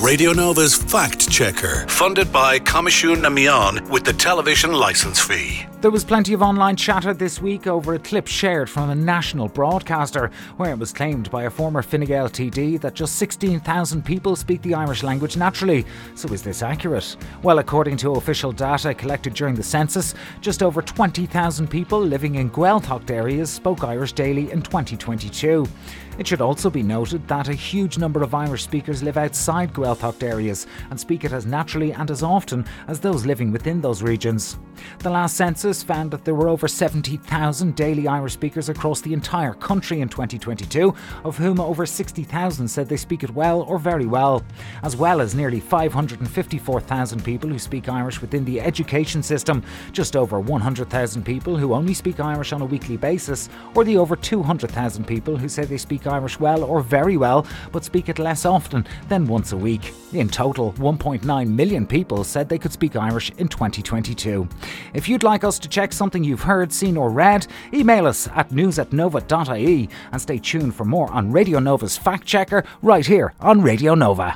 Radio Nova's Fact Checker, funded by Coimisiún na Meán with the television licence fee. There was plenty of online chatter this week over a clip shared from a national broadcaster where it was claimed by a former Fine Gael TD that just 16,000 people speak the Irish language naturally. So is this accurate? Well, according to official data collected during the census, just over 20,000 people living in Gaeltacht areas spoke Irish daily in 2022. It should also be noted that a huge number of Irish speakers live outside Gaeltacht areas and speak it as naturally and as often as those living within those regions. The last census found that there were over 70,000 daily Irish speakers across the entire country in 2022, of whom over 60,000 said they speak it well or very well, as well as nearly 554,000 people who speak Irish within the education system, just over 100,000 people who only speak Irish on a weekly basis, or the over 200,000 people who say they speak Irish well or very well, but speak it less often than once a week. In total, 1.9 million people said they could speak Irish in 2022. If you'd like us to check something you've heard, seen, or read, email us at news at nova.ie and stay tuned for more on Radio Nova's Fact Checker right here on Radio Nova.